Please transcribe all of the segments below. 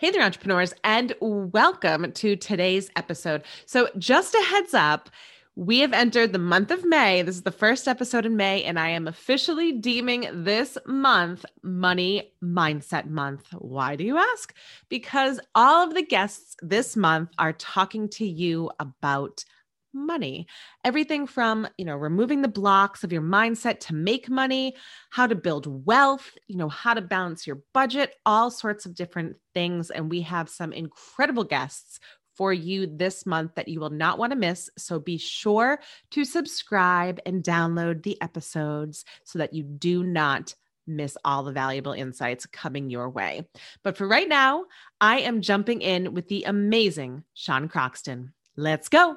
Hey there, entrepreneurs, and welcome to today's episode. So, just a heads up, we have entered the month of May. This is the first episode in May, and I am officially deeming this month Money Mindset Month. Why do you ask? Because all of the guests this month are talking to you about money. Everything from, you know, removing the blocks of your mindset to make money, how to build wealth, you know, how to balance your budget, all sorts of different things. And we have some incredible guests for you this month that you will not want to miss. So be sure to subscribe and download the episodes so that you do not miss all the valuable insights coming your way. But for right now, I am jumping in with the amazing Sean Croxton. Let's go.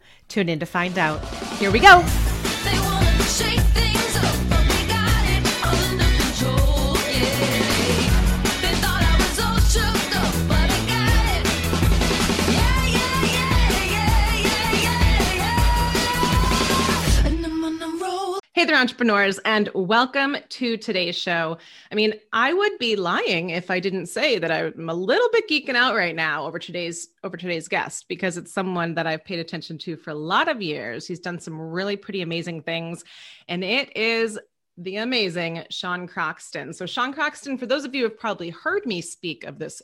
Tune in to find out. Here we go. Hey there, entrepreneurs, and welcome to today's show. I mean, I would be lying if I didn't say that I'm a little bit geeking out right now over today's over today's guest because it's someone that I've paid attention to for a lot of years. He's done some really pretty amazing things, and it is the amazing Sean Croxton. So, Sean Croxton, for those of you who have probably heard me speak of this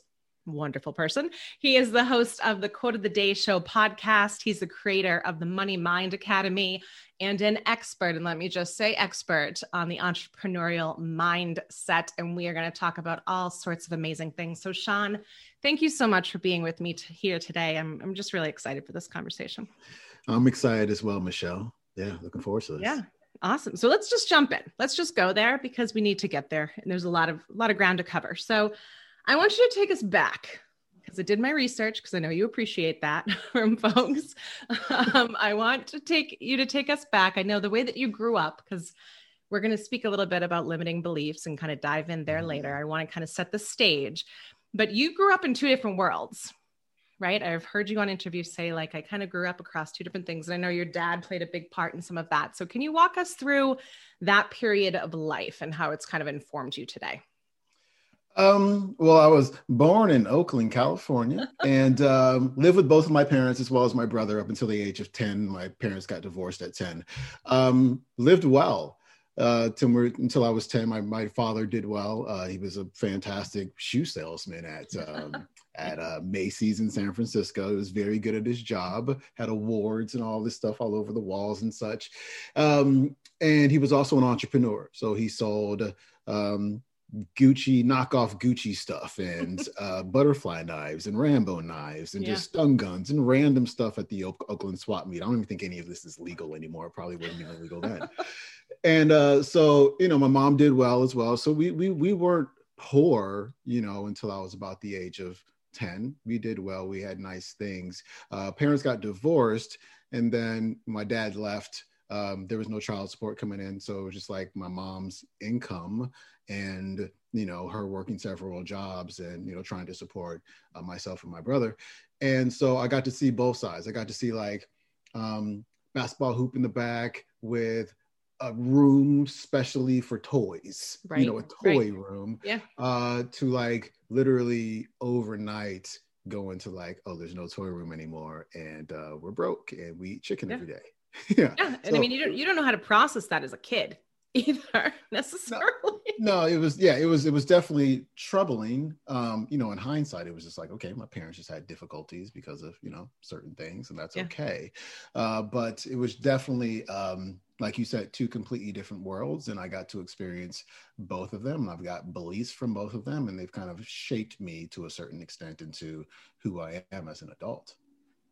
wonderful person. He is the host of the Quote of the Day Show podcast. He's the creator of the Money Mind Academy and an expert, and let me just say expert on the entrepreneurial mindset. And we are going to talk about all sorts of amazing things. So, Sean, thank you so much for being with me to here today. I'm, I'm just really excited for this conversation. I'm excited as well, Michelle. Yeah, looking forward to this. Yeah. Awesome. So let's just jump in. Let's just go there because we need to get there. And there's a lot of a lot of ground to cover. So I want you to take us back because I did my research because I know you appreciate that from folks. Um, I want to take you to take us back. I know the way that you grew up because we're going to speak a little bit about limiting beliefs and kind of dive in there later. I want to kind of set the stage. But you grew up in two different worlds, right? I've heard you on interviews say, like, I kind of grew up across two different things. And I know your dad played a big part in some of that. So, can you walk us through that period of life and how it's kind of informed you today? Um, well, I was born in Oakland, California, and um, lived with both of my parents as well as my brother up until the age of 10. My parents got divorced at 10. Um, lived well uh, until, until I was 10. My, my father did well. Uh, he was a fantastic shoe salesman at, um, at uh, Macy's in San Francisco. He was very good at his job, had awards and all this stuff all over the walls and such. Um, and he was also an entrepreneur. So he sold um, Gucci knockoff Gucci stuff and uh, butterfly knives and Rambo knives and yeah. just stun guns and random stuff at the o- Oakland swap meet. I don't even think any of this is legal anymore. It probably wasn't even legal then. and uh, so you know, my mom did well as well. So we we we weren't poor, you know, until I was about the age of ten. We did well. We had nice things. Uh, parents got divorced, and then my dad left. Um, there was no child support coming in, so it was just like my mom's income and you know her working several jobs and you know trying to support uh, myself and my brother and so i got to see both sides i got to see like um, basketball hoop in the back with a room specially for toys right. you know a toy right. room yeah uh to like literally overnight going to like oh there's no toy room anymore and uh we're broke and we eat chicken yeah. every day yeah yeah and so, i mean you don't you don't know how to process that as a kid either necessarily. No, no, it was yeah, it was it was definitely troubling. Um, you know, in hindsight, it was just like, okay, my parents just had difficulties because of you know certain things, and that's yeah. okay. Uh, but it was definitely um, like you said, two completely different worlds, and I got to experience both of them. I've got beliefs from both of them, and they've kind of shaped me to a certain extent into who I am as an adult.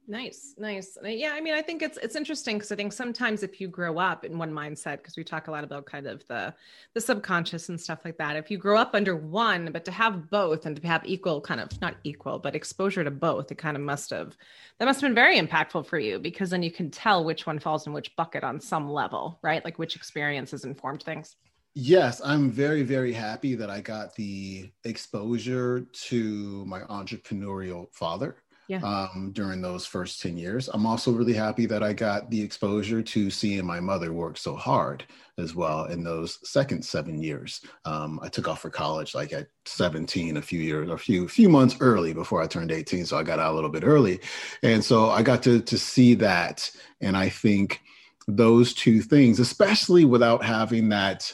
Nice, nice. Yeah, I mean, I think it's it's interesting because I think sometimes if you grow up in one mindset, because we talk a lot about kind of the the subconscious and stuff like that. If you grow up under one, but to have both and to have equal kind of not equal, but exposure to both, it kind of must have that must have been very impactful for you because then you can tell which one falls in which bucket on some level, right? Like which experiences informed things. Yes, I'm very, very happy that I got the exposure to my entrepreneurial father yeah. um, during those first 10 years. I'm also really happy that I got the exposure to seeing my mother work so hard as well in those second seven years. Um, I took off for college like at 17, a few years, a few few months early before I turned 18. So I got out a little bit early. And so I got to, to see that. And I think those two things, especially without having that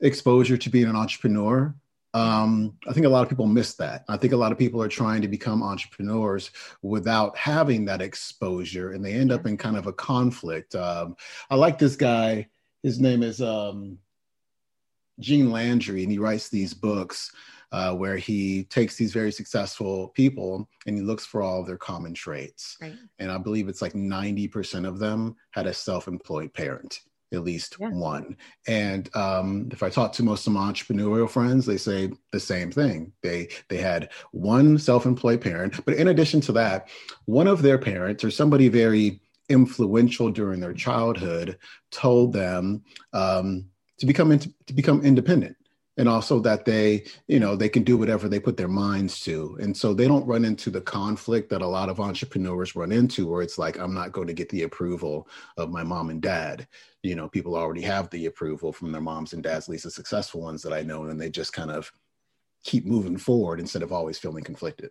exposure to being an entrepreneur, um, I think a lot of people miss that. I think a lot of people are trying to become entrepreneurs without having that exposure, and they end up in kind of a conflict. Um, I like this guy. His name is um, Gene Landrum, and he writes these books uh, where he takes these very successful people and he looks for all of their common traits. Right. And I believe it's like 90% of them had a self employed parent at least yeah. one. And um, if I talk to most of my entrepreneurial friends, they say the same thing. They they had one self-employed parent, but in addition to that, one of their parents or somebody very influential during their childhood told them um, to become in, to become independent and also that they you know they can do whatever they put their minds to. And so they don't run into the conflict that a lot of entrepreneurs run into where it's like i'm not going to get the approval of my mom and dad. You know people already have the approval from their moms and dads at least the successful ones that i know and they just kind of keep moving forward instead of always feeling conflicted.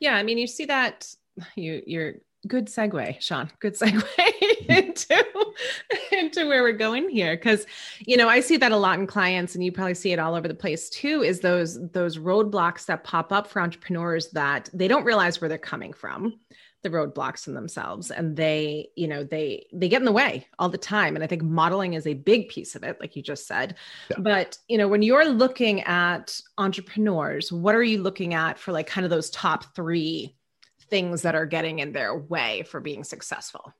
Yeah i mean you see that you you're good segue sean. Good segue into into where we're going here. Because you know i see that a lot in clients and you probably see it all over the place too is those those roadblocks that pop up for entrepreneurs that they don't realize where they're coming from the roadblocks in themselves. And they you know they they get in the way all the time. And i think modeling is a big piece of it like you just said. Yeah. but you know when you're looking at entrepreneurs what are you looking at for like kind of those top 3 things that are getting in their way for being successful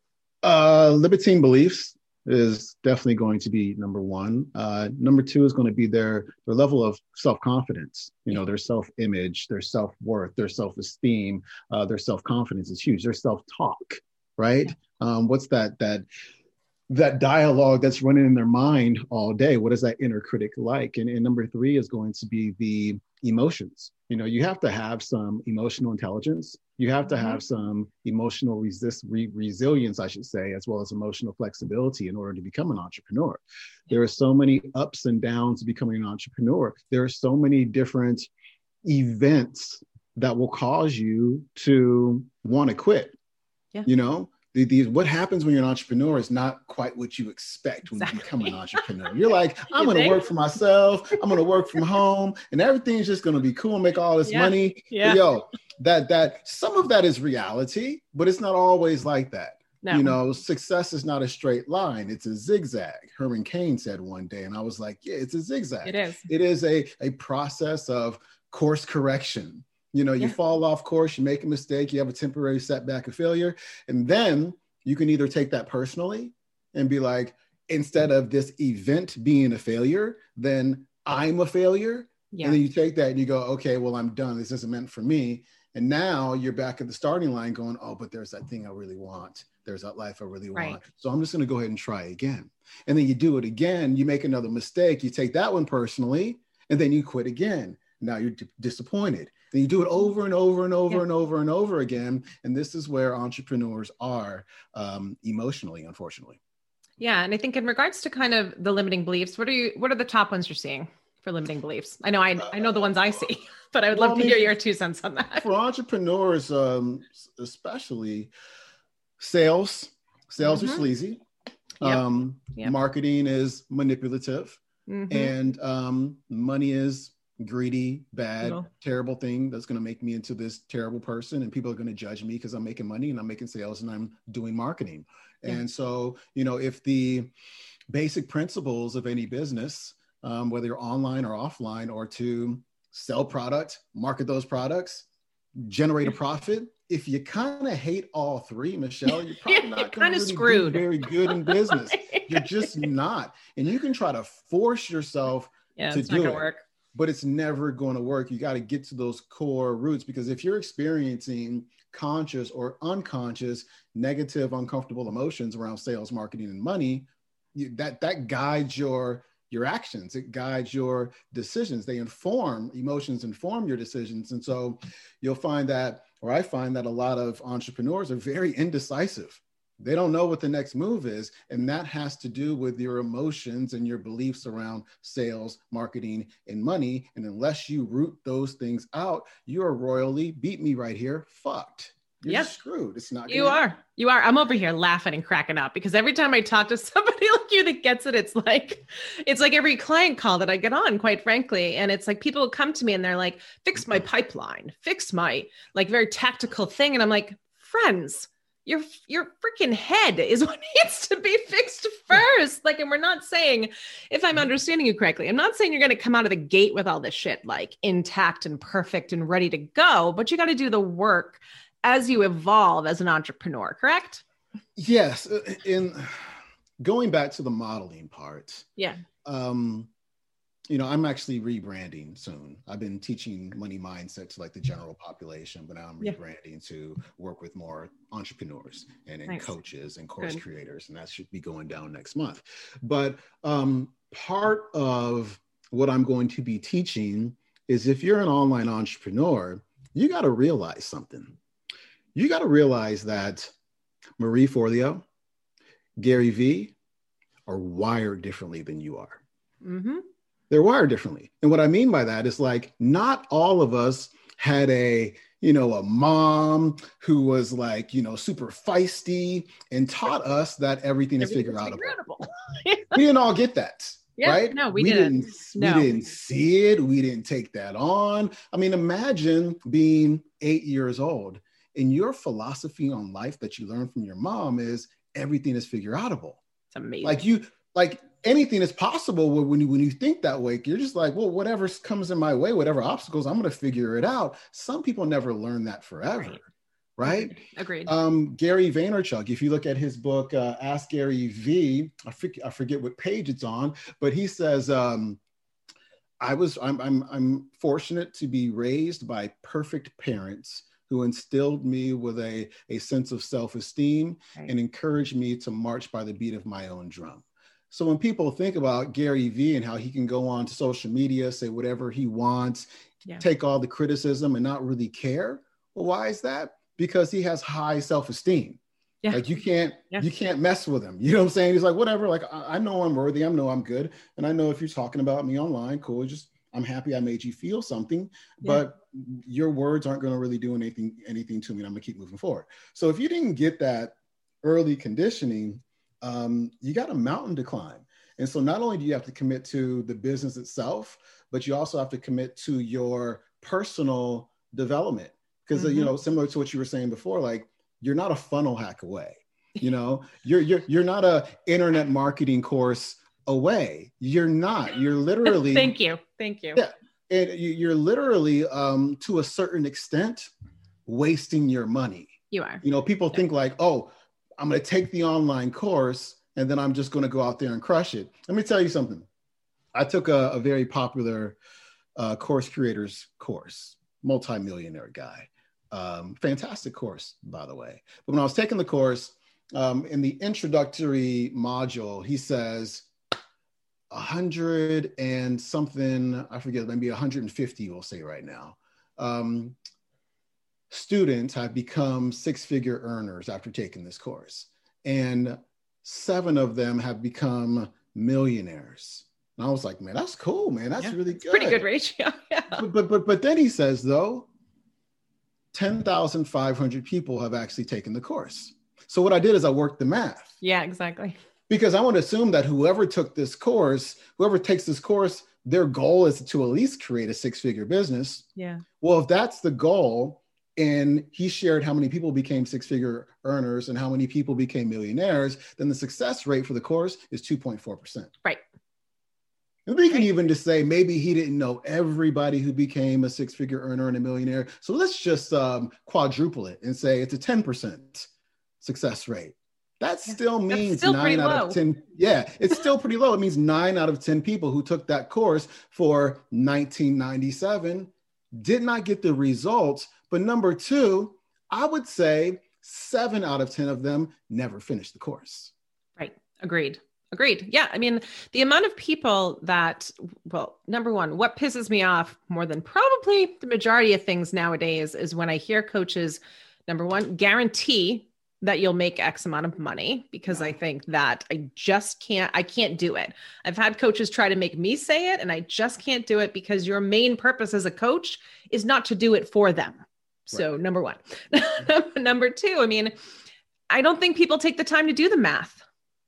uh limiting beliefs is definitely going to be number one. Uh, number two is going to be their their level of self confidence. You know, their self image, their self worth, their self esteem, uh, their self confidence is huge. Their self talk, right? Um, what's that that that dialogue that's running in their mind all day? What is that inner critic like? And, and number three is going to be the emotions. You know, you have to have some emotional intelligence. You have to have mm-hmm. some emotional resist re- resilience, I should say, as well as emotional flexibility in order to become an entrepreneur. There are so many ups and downs becoming an entrepreneur. There are so many different events that will cause you to want to quit. Yeah. You know, the, the, what happens when you're an entrepreneur is not quite what you expect when exactly. you become an entrepreneur. You're like, I'm going to work for myself. I'm going to work from home, and everything's just going to be cool and make all this yeah. money. Yeah. yo, that that some of that is reality, but it's not always like that. No. You know, success is not a straight line; it's a zigzag. Herman Cain said one day, and I was like, yeah, it's a zigzag. It is. It is a a process of course correction you know, you yeah. fall off course, you make a mistake, you have a temporary setback of failure. And then you can either take that personally and be like, instead of this event being a failure, then I'm a failure. Yeah. And then you take that and you go, okay, well, I'm done. This isn't meant for me. And now you're back at the starting line going, oh, but there's that thing I really want. There's that life I really right. want. So I'm just going to go ahead and try again. And then you do it again. You make another mistake. You take that one personally, and then you quit again. Now you're d- disappointed. You do it over and over and over yeah. and over and over again. And this is where entrepreneurs are um, emotionally, unfortunately. Yeah, and I think in regards to kind of the limiting beliefs, what are you? What are the top ones you're seeing for limiting beliefs? I know I I know the ones I see, but I would well, love to I mean, hear your two cents on that. For entrepreneurs, um, especially sales, sales mm-hmm. are sleazy. Yep. Um, yep. Marketing is manipulative, mm-hmm. and um, money is greedy, bad, no. terrible thing that's going to make me into this terrible person. And people are going to judge me because I'm making money and I'm making sales and I'm doing marketing. Yeah. And so, you know, if the basic principles of any business, um, whether you're online or offline, or to sell product, market those products, generate a profit, if you kind of hate all three, Michelle, you're probably not kind of really screwed. very good in business. you're just not. And you can try to force yourself yeah, to it's do not gonna it. work. But it's never going to work. You got to get to those core roots because if you're experiencing conscious or unconscious negative, uncomfortable emotions around sales, marketing, and money, you, that that guides your your actions. It guides your decisions. They inform emotions, inform your decisions, and so you'll find that, or I find that a lot of entrepreneurs are very indecisive they don't know what the next move is and that has to do with your emotions and your beliefs around sales marketing and money and unless you root those things out you are royally beat me right here fucked you're Yep. screwed it's not You are. You are. I'm over here laughing and cracking up because every time I talk to somebody like you that gets it, it's like it's like every client call that I get on, quite frankly. And it's like people come to me and they're like, fix my mm-hmm. pipeline, fix my like very tactical thing. And I'm like, friends, your your freaking head is what needs to be fixed first. Like, and we're not saying, if I'm understanding you correctly, I'm not saying you're gonna come out of the gate with all this shit like intact and perfect and ready to go, but you got to do the work as you evolve as an entrepreneur, correct? yes uh, in going back to the modeling part Yeah. um you know i'm actually rebranding soon i've been teaching money mindset to like the general population but now i'm Yeah. rebranding to work with more entrepreneurs and, and Nice. coaches and course Good. creators and that should be going down next month but um part of what i'm going to be teaching is if you're an online entrepreneur you got to realize something you got to realize that marie forleo gary vee are wired differently than you are Mm-hmm. They're wired differently. And what I mean by that is like not all of us had a, you know, a mom who was like, you know, super feisty and taught us that everything is figure outable. We didn't all get that. Yeah, right? no, we didn't. No. We didn't see it. We didn't take that on. I mean, imagine being eight years old and your philosophy on life that you learned from your mom is everything is figure outable It's amazing. like you like anything is possible when when you when you think that way you're just like well whatever comes in my way whatever obstacles i'm going to figure it out some people never learn that forever Right. right Agreed. um, Gary Vaynerchuk, if you look at his book, uh, Ask Gary Vee, I forget, I forget what page it's on, but he says, um, I was, I'm, I'm, I'm fortunate to be raised by perfect parents who instilled me with a, a sense of self-esteem Right. and encouraged me to march by the beat of my own drum. So when people think about Gary Vee and how he can go on to social media, say whatever he wants, Yeah. take all the criticism and not really care, well, why is that? Because he has high self-esteem. Yeah. Like you can't Yeah. you can't mess with him. You know what I'm saying? He's like, whatever, like I, I know I'm worthy, I know I'm good. And I know if you're talking about me online, cool. Just I'm happy I made you feel something, Yeah. but your words aren't going to really do anything anything to me. And I'm gonna keep moving forward. So if you didn't get that early conditioning, um, you got a mountain to climb. And so not only do you have to commit to the business itself, but you also have to commit to your personal development. Because you Mhm. know, similar to what you were saying before, like you're not a funnel hack away. You know, you're you're you're not a internet marketing course away. You're not. You're literally Thank you. Thank you. Yeah. and you- you're literally um, to a certain extent wasting your money. You are. You know, people Yeah. think like, oh, I'm going to take the online course and then I'm just going to go out there and crush it. Let me tell you something. I took a, a very popular uh, course creators course, multimillionaire guy. Um, fantastic course, by the way. But when I was taking the course, um, in the introductory module, he says, a hundred and something, I forget, maybe 150, we'll say right now. Um, students have become six figure earners after taking this course. And seven of them have become millionaires. And I was like, man, that's cool, man. That's Yeah, really good. Pretty good ratio. Yeah. But, but but but then he says though, 10,500 people have actually taken the course. So what I did is I worked the math Yeah, exactly. because I want to assume that whoever took this course, whoever takes this course, their goal is to at least create a six-figure business. Yeah. Well, if that's the goal, and he shared how many people became six-figure earners and how many people became millionaires, then the success rate for the course is 2.4%. Right. And we can even just say maybe he didn't know everybody who became a six figure earner and a millionaire. So let's just um, quadruple it and say it's a 10% success rate. That still means still nine out low. of 10. Yeah, it's still pretty low. It means nine out of 10 people who took that course for 1997 did not get the results. But number two, I would say seven out of 10 of them never finish the course. Right. Agreed. Agreed. Yeah. I mean, the amount of people that, well, number one, what pisses me off more than probably the majority of things nowadays is when I hear coaches, number one, guarantee that you'll make X amount of money because I think that I just can't, I can't do it. I've had coaches try to make me say it and I just can't do it because your main purpose as a coach is not to do it for them. So, right. number one. number two, I mean, I don't think people take the time to do the math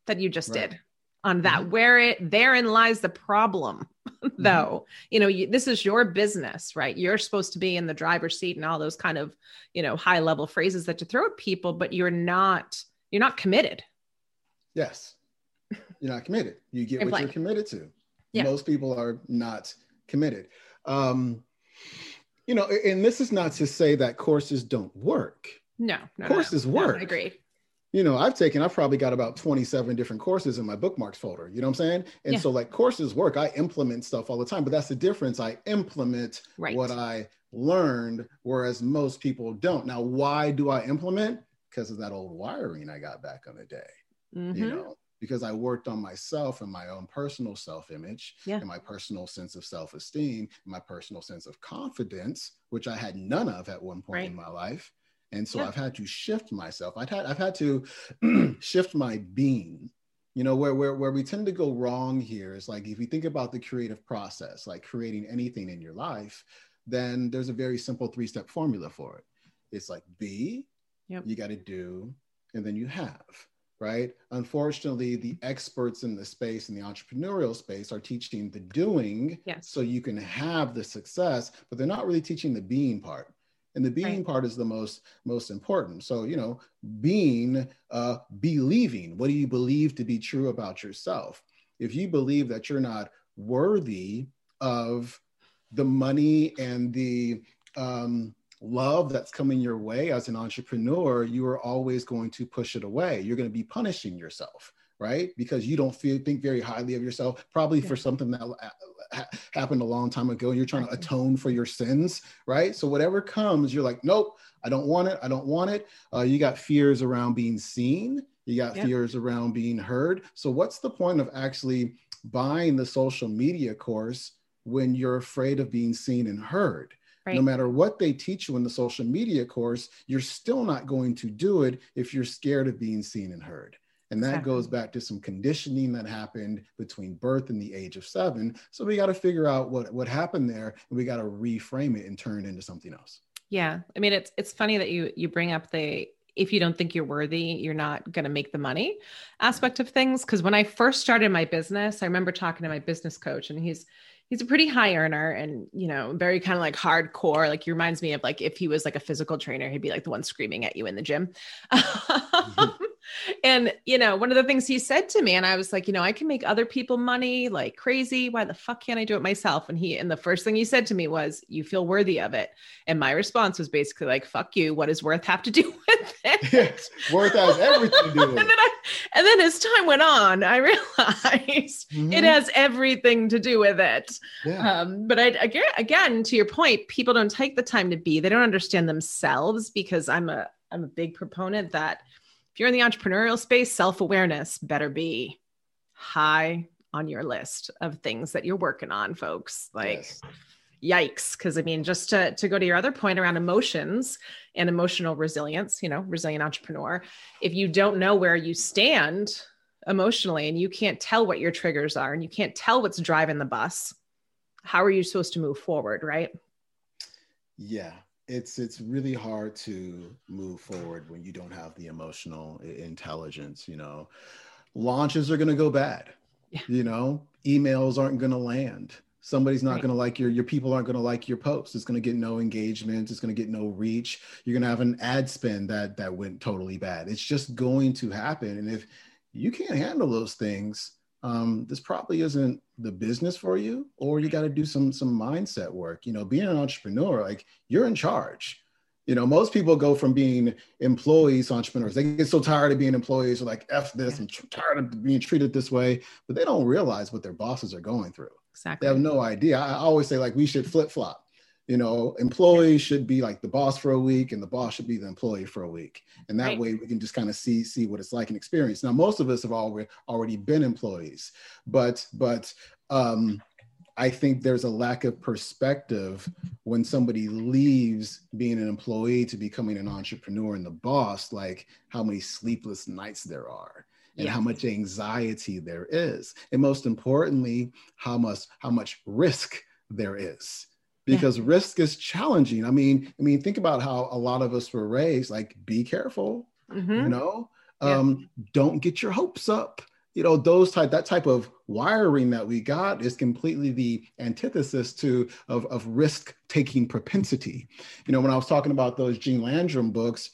that you just right. did on that mm-hmm. where it therein lies the problem mm-hmm. though you know you, this is your business right you're supposed to be in the driver's seat and all those kind of you know high level phrases that you throw at people but you're not you're not committed yes you're not committed you get what you're committed to yeah. most people are not committed um you know and this is not to say that courses don't work no, no courses no, work no, i agree you know, I've taken, I've probably got about 27 different courses in my bookmarks folder. You know what I'm saying? And yeah. so, like, courses work. I implement stuff all the time, but that's the difference. I implement right. what I learned, whereas most people don't. Now, why do I implement? Because of that old wiring I got back on the day. Mm-hmm. You know, because I worked on myself and my own personal self image yeah. and my personal sense of self esteem, my personal sense of confidence, which I had none of at one point right. in my life and so yeah. i've had to shift myself i've had i've had to shift my being you know where, where where we tend to go wrong here is like if you think about the creative process like creating anything in your life then there's a very simple three step formula for it it's like be yep. you got to do and then you have right unfortunately the experts in the space in the entrepreneurial space are teaching the doing yes. so you can have the success but they're not really teaching the being part and the being right. part is the most most important so you know being uh believing what do you believe to be true about yourself if you believe that you're not worthy of the money and the um love that's coming your way as an entrepreneur you are always going to push it away you're going to be punishing yourself right because you don't feel think very highly of yourself probably yeah. for something that ha- happened a long time ago and you're trying to atone for your sins, right? So whatever comes, you're like, nope, I don't want it. I don't want it. Uh, you got fears around being seen. You got fears around being heard. So what's the point of actually buying the social media course when you're afraid of being seen and heard? Right. No matter what they teach you in the social media course, you're still not going to do it if you're scared of being seen and heard. And that exactly. goes back to some conditioning that happened between birth and the age of seven. So we got to figure out what, what happened there and we got to reframe it and turn it into something else. Yeah. I mean, it's, it's funny that you, you bring up the, if you don't think you're worthy, you're not going to make the money aspect of things. Cause when I first started my business, I remember talking to my business coach and he's, he's a pretty high earner and you know very kind of like hardcore like he reminds me of like if he was like a physical trainer he'd be like the one screaming at you in the gym mm-hmm. And you know one of the things he said to me and i was like you know i can make other people money like crazy. Why the fuck can't i do it myself? And he and the first thing he said to me was you feel worthy of it. And my response was basically like fuck you. What does worth have to do with it? Yes worth has everything to do with it and then, I, and then as time went on i realized mm-hmm. it has everything to do with it. Yeah. um, but I, again again to your point people don't take the time to be. They don't understand themselves because i'm a i'm a big proponent that if you're in the entrepreneurial space, self awareness better be high on your list of things that you're working on, folks. Like, yes. yikes. Cause I mean, just to, to go to your other point around emotions and emotional resilience, you know, resilient entrepreneur, if you don't know where you stand emotionally and you can't tell what your triggers are and you can't tell what's driving the bus, how are you supposed to move forward? Right. Yeah it's it's really hard to move forward when you don't have the emotional intelligence you know? Launches are going to go bad yeah. you know? Emails aren't going to land. Somebody's not right. going to like your your people aren't going to like your post it's going to get no engagement. It's going to get no reach. You're going to have an ad spend that that went totally bad. It's just going to happen. And if you can't handle those things um, this probably isn't the business for you, or you got to do some some mindset work. You know, being an entrepreneur, like you're in charge. You know, most people go from being employees to entrepreneurs. They get so tired of being employees, or like "f this," I'm tired of being treated this way, but they don't realize what their bosses are going through. Exactly. They have no idea. I, I always say like we should flip flop you know employees should be like the boss for a week and the boss should be the employee for a week and that right. way we can just kind of see see what it's like and experience now most of us have already already been employees but but um i think there's a lack of perspective when somebody leaves being an employee to becoming an entrepreneur and the boss like how many sleepless nights there are and yeah. how much anxiety there is and most importantly how much how much risk there is because yeah. risk is challenging. I mean, I mean, think about how a lot of us were raised. Like, be careful. Mm-hmm. You know, yeah. um, don't get your hopes up. You know, those type that type of wiring that we got is completely the antithesis to of, of risk taking propensity. You know, when I was talking about those Gene Landrum books,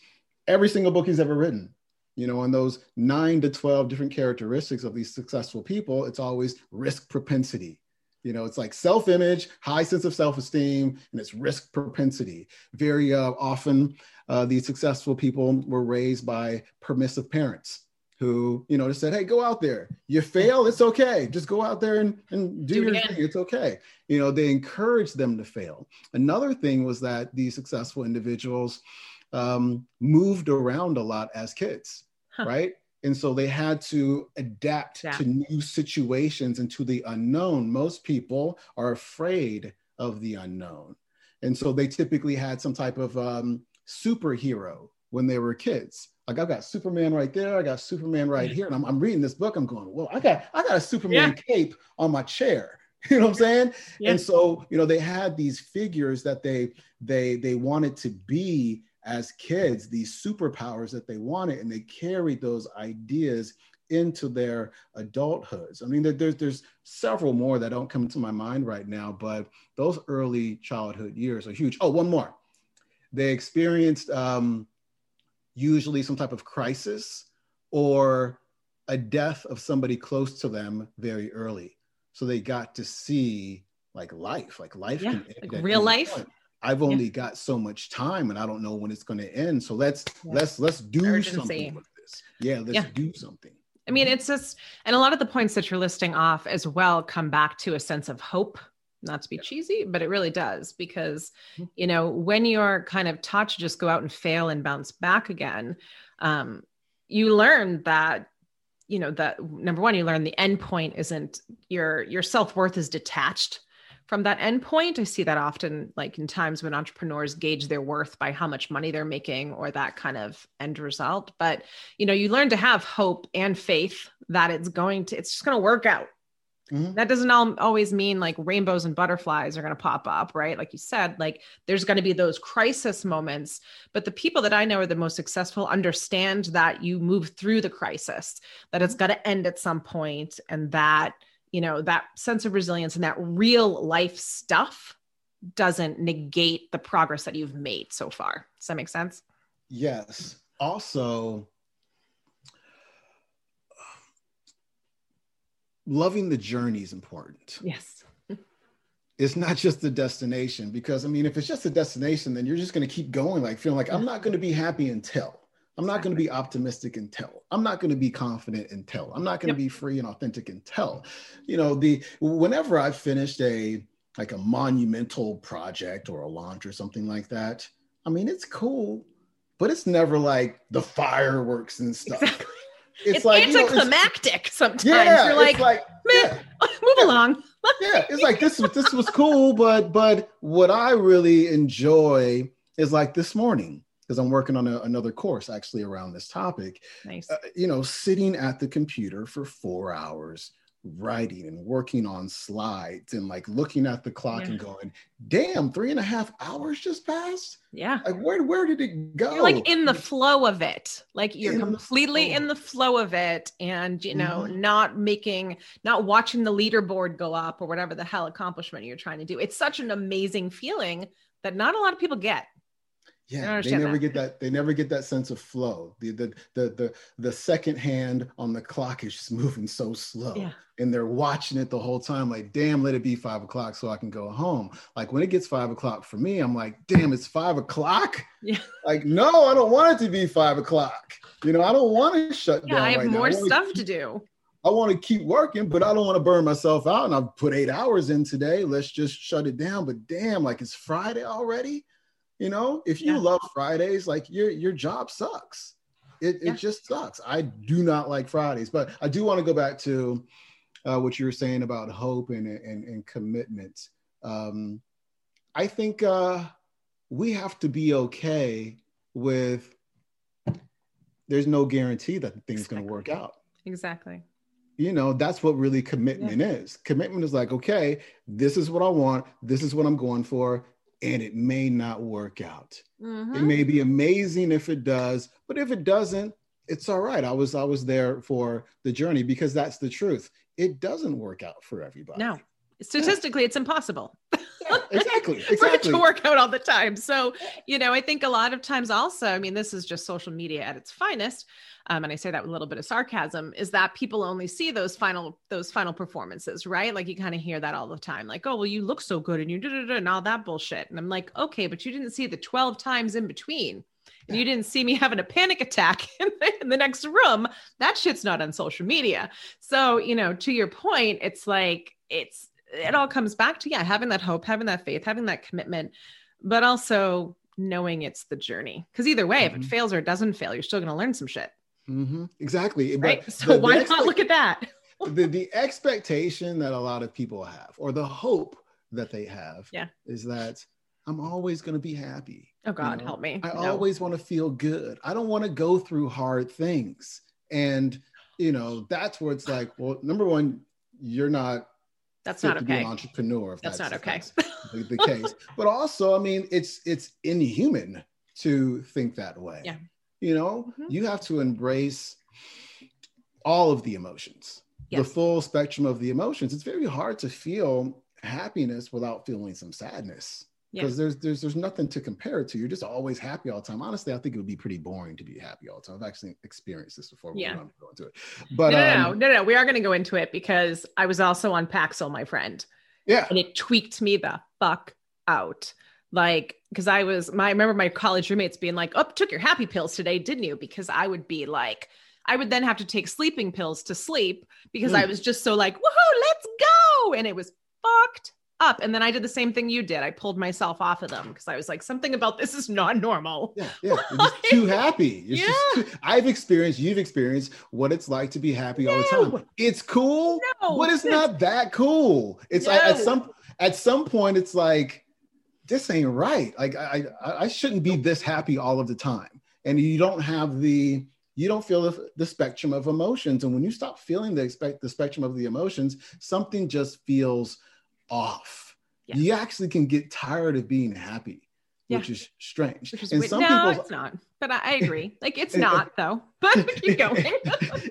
every single book he's ever written, you know, on those nine to 12 different characteristics of these successful people, it's always risk propensity you know, it's like self image, high sense of self esteem, and it's risk propensity. Very uh, often, uh, these successful people were raised by permissive parents who, you know, just said, hey, go out there. You fail, it's okay. Just go out there and, and do, do your thing. It's okay. You know, they encouraged them to fail. Another thing was that these successful individuals um, moved around a lot as kids, huh. right? And so they had to adapt yeah. to new situations and to the unknown most people are afraid of the unknown and so they typically had some type of um, superhero when they were kids like I've got superman right there i got superman right here and i'm, I'm reading this book i'm going well i got i got a superman yeah. cape on my chair you know what i'm saying yeah. and so you know they had these figures that they they they wanted to be as kids these superpowers that they wanted and they carried those ideas into their adulthoods. I mean, there's there's several more that don't come to my mind right now, but those early childhood years are huge. Oh, one more. They experienced um, usually some type of crisis or a death of somebody close to them very early, so they got to see like life, like life, yeah, like real life. Point. I've only yeah. got so much time and I don't know when it's going to end. So let's yeah. let's let's do Urgency. something with this. Yeah, let's yeah. do something. I mean, it's just and a lot of the points that you're listing off as well come back to a sense of hope. Not to be cheesy, but it really does because mm-hmm. you know when you're kind of taught to just go out and fail and bounce back again, um, you learn that you know that number one, you learn the end point isn't your your self worth is detached from that endpoint. I see that often, like in times when entrepreneurs gauge their worth by how much money they're making or that kind of end result. But you know, you learn to have hope and faith that it's going to, it's just going to work out. Mm-hmm. That doesn't all, always mean like rainbows and butterflies are going to pop up, right? Like you said, like there's going to be those crisis moments. But the people that I know are the most successful understand that you move through the crisis, that it's mm-hmm. got to end at some point, and that you know that sense of resilience and that real life stuff doesn't negate the progress that you've made so far. Does that make sense? Yes. Also loving the journey is important. Yes. It's not just the destination because i mean if it's just a destination then you're just going to keep going like feeling like i'm not going to be happy until I'm not going to be optimistic and tell. I'm not going to be confident and tell. I'm not going to yep. be free and authentic and tell. You know, the whenever I've finished a like a monumental project or a launch or something like that, I mean, it's cool, but it's never like the fireworks and stuff. Exactly. It's, it's like anticlimactic you know, it's, sometimes. Yeah, You're like, like yeah, move yeah. along. yeah, it's like this this was cool, but but what I really enjoy is like this morning because I'm working on a, another course actually around this topic. Nice. Uh, you know, sitting at the computer for four hours, writing and working on slides and like looking at the clock yeah. and going, damn, three and a half hours just passed. Yeah. Like where where did it go? You're like in the flow of it. Like you're in completely the in the flow of it and you know, mm-hmm. not making not watching the leaderboard go up or whatever the hell accomplishment you're trying to do. It's such an amazing feeling that not a lot of people get. Yeah, they never that. get that. They never get that sense of flow. The, the the the the second hand on the clock is just moving so slow, yeah. and they're watching it the whole time. Like, damn, let it be five o'clock so I can go home. Like when it gets five o'clock for me, I'm like, damn, it's five o'clock. Yeah. Like, no, I don't want it to be five o'clock. You know, I don't want to shut yeah, down. I have right more stuff keep, to do. I want to keep working, but I don't want to burn myself out. And I've put eight hours in today. Let's just shut it down. But damn, like it's Friday already you know, if you yeah. love Fridays, like your your job sucks. It, yeah. it just sucks. I do not like Fridays, but I do want to go back to uh, what you were saying about hope and and, and commitment. Um, I think uh, we have to be okay with. There's no guarantee that the thing's exactly. going to work out. Exactly. You know, that's what really commitment yeah. is. Commitment is like, okay, this is what I want. This is what I'm going for and it may not work out. Mm-hmm. It may be amazing if it does, but if it doesn't, it's all right. I was I was there for the journey because that's the truth. It doesn't work out for everybody. No. Statistically, it's impossible. Yeah, exactly. Exactly. for it to work out all the time. So, you know, I think a lot of times also, I mean, this is just social media at its finest um, and I say that with a little bit of sarcasm, is that people only see those final those final performances, right? Like you kind of hear that all the time, like, oh, well, you look so good and you did and all that bullshit. And I'm like, okay, but you didn't see the 12 times in between. And you didn't see me having a panic attack in the, in the next room. That shit's not on social media. So, you know, to your point, it's like, it's, it all comes back to, yeah, having that hope, having that faith, having that commitment, but also knowing it's the journey. Because either way, mm-hmm. if it mm-hmm. fails or it doesn't fail, you're still going to learn some shit. Mm-hmm. Exactly. Right. But so the, why the not look at that? the, the expectation that a lot of people have, or the hope that they have, yeah. is that I'm always going to be happy. Oh God, you know? help me. I no. always want to feel good. I don't want to go through hard things. And, you know, that's where it's like, well, number one, you're not that's not okay. an entrepreneur. If that's, that's not okay. That's the case. But also, I mean, it's it's inhuman to think that way. Yeah. You know, mm-hmm. you have to embrace all of the emotions, yes. the full spectrum of the emotions. It's very hard to feel happiness without feeling some sadness because yeah. there's there's there's nothing to compare it to. You're just always happy all the time. Honestly, I think it would be pretty boring to be happy all the time. I've actually experienced this before. Yeah. We're go into it. But no, um, no, no, no, we are going to go into it because I was also on Paxil, my friend. Yeah, and it tweaked me the fuck out like because i was my i remember my college roommates being like oh took your happy pills today didn't you because i would be like i would then have to take sleeping pills to sleep because mm. i was just so like woohoo let's go and it was fucked up and then i did the same thing you did i pulled myself off of them because i was like something about this is not normal yeah yeah you're too happy you're yeah. Too, i've experienced you've experienced what it's like to be happy no. all the time it's cool no, but it's not that cool it's no. like at some at some point it's like this ain't right. Like I, I, I shouldn't be this happy all of the time. And you don't have the, you don't feel the, the spectrum of emotions. And when you stop feeling the expect the spectrum of the emotions, something just feels off. Yeah. You actually can get tired of being happy, yeah. which is strange. Which is and some no, it's not. But I, I agree. Like it's not though. But keep going.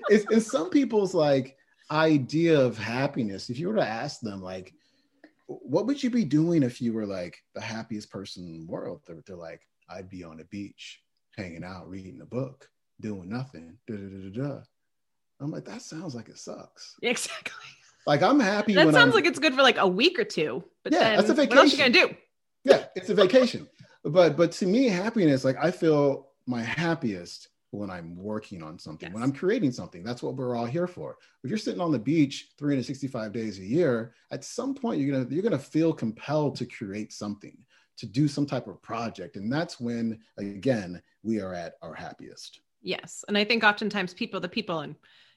it's, it's some people's like idea of happiness. If you were to ask them, like, what would you be doing if you were like the happiest person in the world? They're, they're like, I'd be on the beach, hanging out, reading a book, doing nothing. Da, da, da, I'm like, that sounds like it sucks. Exactly. Like I'm happy. That sounds I'm, like it's good for like a week or two. But yeah, that's a vacation. What else you gonna do? Yeah, it's a vacation. but but to me, happiness, like I feel my happiest when I'm working on something, yes. when I'm creating something. That's what we're all here for. If you're sitting on the beach 365 days a year, at some point you're gonna you're gonna feel compelled to create something, to do some type of project, and that's when again we are at our happiest. Yes, and I think oftentimes people, the people, and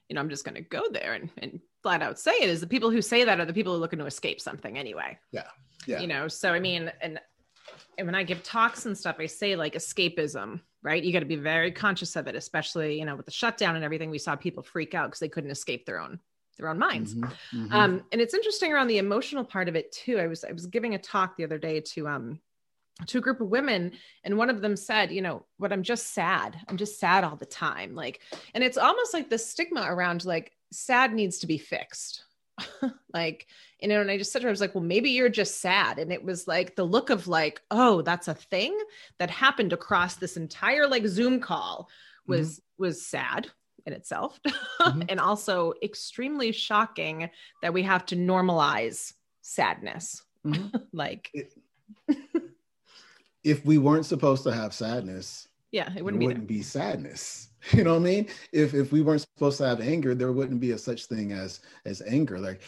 you know, I'm just gonna go there and and flat out say it is the people who say that are the people who are looking to escape something anyway. Yeah, yeah. You know, so I mean, and and when I give talks and stuff, I say like escapism right? You got to be very conscious of it, especially you know with the shutdown and everything. We saw people freak out because they couldn't escape their own their own minds. Mm-hmm, mm-hmm. Um, and it's interesting around the emotional part of it too. I was I was giving a talk the other day to um to a group of women and one of them said you know what i'm just sad i'm just sad all the time like and it's almost like the stigma around like sad needs to be fixed like, you know, and I just said to her, I was like, well, maybe you're just sad. And it was like the look of like, oh, that's a thing that happened across this entire like Zoom call was mm-hmm. was sad in itself mm-hmm. and also extremely shocking that we have to normalize sadness mm-hmm. like if we weren't supposed to have sadness yeah it wouldn't, be, wouldn't be sadness you know what i mean? If if we weren't supposed to have anger there wouldn't be a such thing as as anger. Like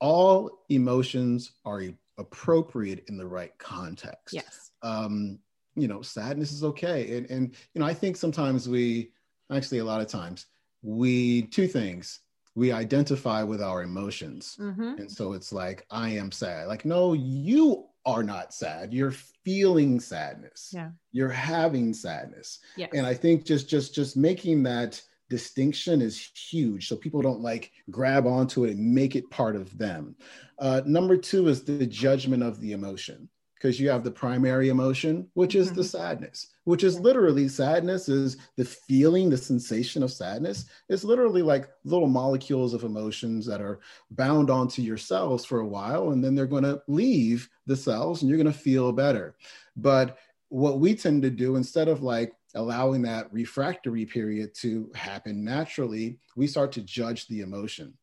all emotions are appropriate in the right context. Yes. Um you know sadness is okay. And and you know i think sometimes we actually a lot of times we two things. We identify with our emotions. Mm-hmm. and so it's like i am sad. Like no you are not sad. You're feeling sadness. Yeah. You're having sadness. Yeah. And i think just just just making that distinction is huge. So people don't like grab onto it and make it part of them. Uh, number two is the judgment of the emotion because you have the primary emotion, which is mm-hmm. the sadness, which is literally sadness is the feeling, the sensation of sadness. It's literally like little molecules of emotions that are bound onto your cells for a while, and then they're going to leave the cells and you're going to feel better. But what we tend to do instead of like allowing that refractory period to happen naturally, we start to judge the emotion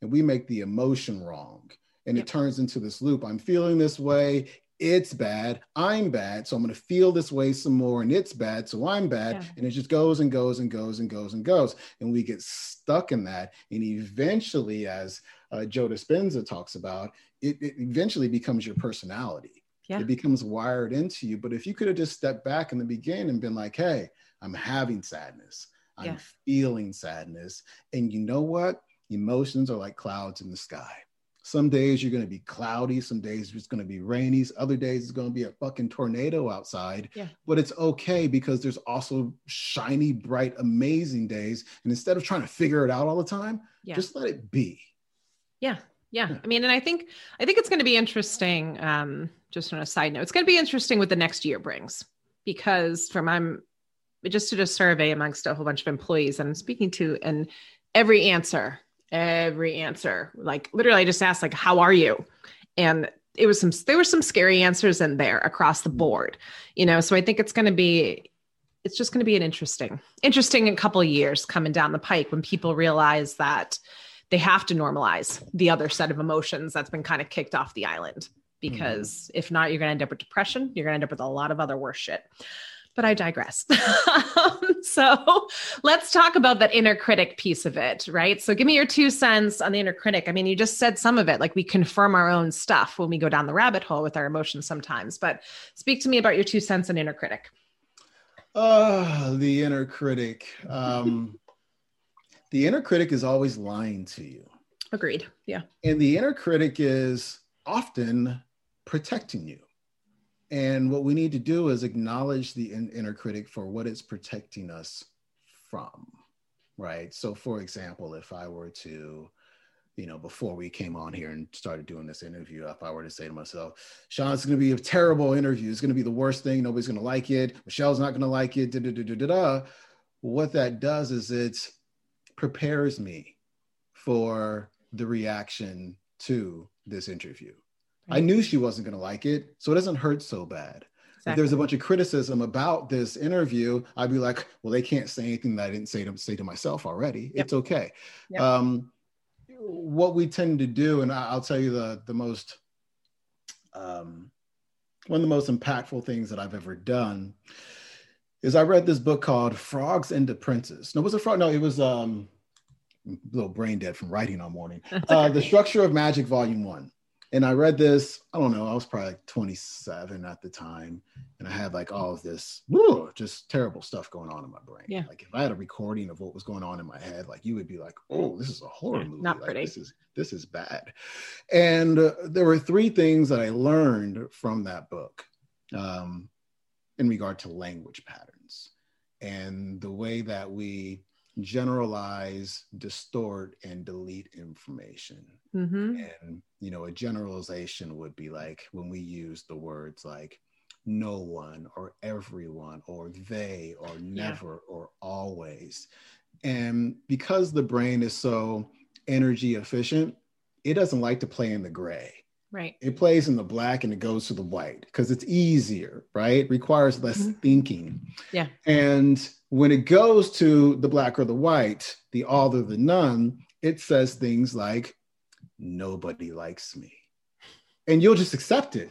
and we make the emotion wrong and yep. it turns into this loop. I'm feeling this way it's bad, I'm bad, so I'm going to feel this way some more, and it's bad, so I'm bad, yeah. and it just goes and goes and goes and goes and goes, and we get stuck in that, and eventually, as uh, Joe Dispenza talks about, it, it eventually becomes your personality. Yeah. It becomes wired into you. But if you could have just stepped back in the beginning and been like, "Hey, I'm having sadness, I'm yeah. feeling sadness," and you know what? Emotions are like clouds in the sky some days you're going to be cloudy, some days it's going to be rainy, other days it's going to be a fucking tornado outside. Yeah. But it's okay because there's also shiny, bright, amazing days. And instead of trying to figure it out all the time, yeah. just let it be. Yeah. Yeah. I mean, and I think I think it's going to be interesting. Um, just on a side note, it's going to be interesting what the next year brings because from I'm just did a survey amongst a whole bunch of employees and I'm speaking to, and every answer every answer. Like literally, I just asked, like, how are you? And it was some there were some scary answers in there across the board, you know. So I think it's gonna be it's just gonna be an interesting, interesting a couple of years coming down the pike when people realize that they have to normalize the other set of emotions that's been kind of kicked off the island. Because mm-hmm. if not, you're gonna end up with depression, you're gonna end up with a lot of other worse shit but I digress. so let's talk about that inner critic piece of it, right? So give me your two cents on the inner critic. I mean, you just said some of it, like we confirm our own stuff when we go down the rabbit hole with our emotions sometimes, but speak to me about your two cents on inner critic. Uh, the inner critic. Um, the inner critic is always lying to you. Agreed. Yeah. And the inner critic is often protecting you. And what we need to do is acknowledge the in- inner critic for what it's protecting us from, right? So, for example, if I were to, you know, before we came on here and started doing this interview, if I were to say to myself, Sean, it's going to be a terrible interview. It's going to be the worst thing. Nobody's going to like it. Michelle's not going to like it. Da, da, da, da, da. What that does is it prepares me for the reaction to this interview. I knew she wasn't going to like it, so it doesn't hurt so bad. Exactly. If there's a bunch of criticism about this interview, I'd be like, well, they can't say anything that I didn't say to say to myself already. Yep. It's okay. Yep. Um, what we tend to do, and I'll tell you the the most um, one of the most impactful things that I've ever done is I read this book called Frogs and the Princes. No, it was a frog. No, it was um, a little brain dead from writing all morning. Uh, the Structure of Magic, Volume One and I read this, I don't know, I was probably like 27 at the time. And I had like all of this whoo, just terrible stuff going on in my brain. Yeah. Like if I had a recording of what was going on in my head, like you would be like, oh, this is a horror movie. Not like, pretty. This is this is bad. And uh, there were three things that I learned from that book um, in regard to language patterns and the way that we generalize, distort, and delete information. Mm-hmm. And, you know, a generalization would be like when we use the words like no one or everyone or they or never yeah. or always. And because the brain is so energy efficient, it doesn't like to play in the gray. Right. It plays in the black and it goes to the white because it's easier, right? It requires less mm-hmm. thinking. Yeah. And when it goes to the black or the white, the all or the none, it says things like, nobody likes me. And you'll just accept it.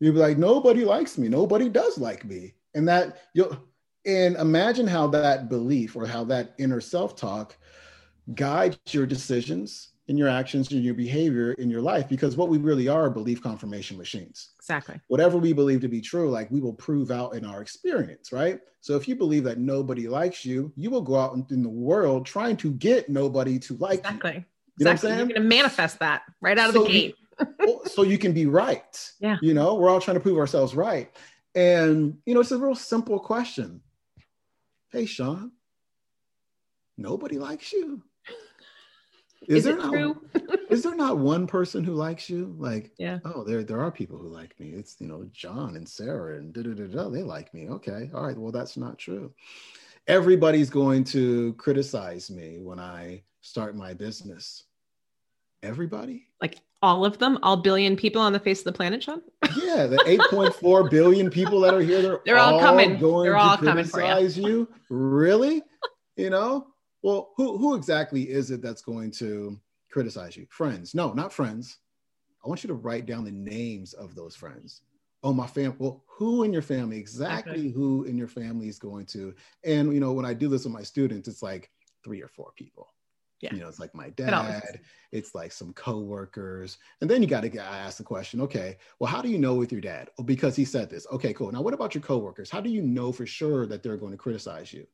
You'll be like, nobody likes me. Nobody does like me. And that you'll, and imagine how that belief or how that inner self talk guides your decisions in your actions and your behavior in your life because what we really are belief confirmation machines exactly whatever we believe to be true like we will prove out in our experience right so if you believe that nobody likes you you will go out in the world trying to get nobody to like exactly you. You exactly. You're going to manifest that right out of so the gate. You, so you can be right. Yeah. You know, we're all trying to prove ourselves right. And, you know, it's a real simple question. Hey, Sean, nobody likes you. Is, is there not, true? is there not one person who likes you? Like, yeah. Oh, there there are people who like me. It's you know John and Sarah and da da da da. They like me. Okay, all right. Well, that's not true. Everybody's going to criticize me when I start my business. Everybody? Like all of them, all billion people on the face of the planet, Sean? Yeah, the 8.4 billion people that are here, they're, they're all, all coming. Going they're all coming for you. you. Really? you know? Well, who who exactly is it that's going to criticize you? Friends. No, not friends. I want you to write down the names of those friends. Oh, my family. Well, who in your family? Exactly okay. who in your family is going to. And you know, when I do this with my students, it's like three or four people. Yeah. You know, it's like my dad, it it's like some coworkers. And then you got to ask the question, okay, well, how do you know with your dad? Oh, because he said this. Okay, cool. Now, what about your coworkers? How do you know for sure that they're going to criticize you?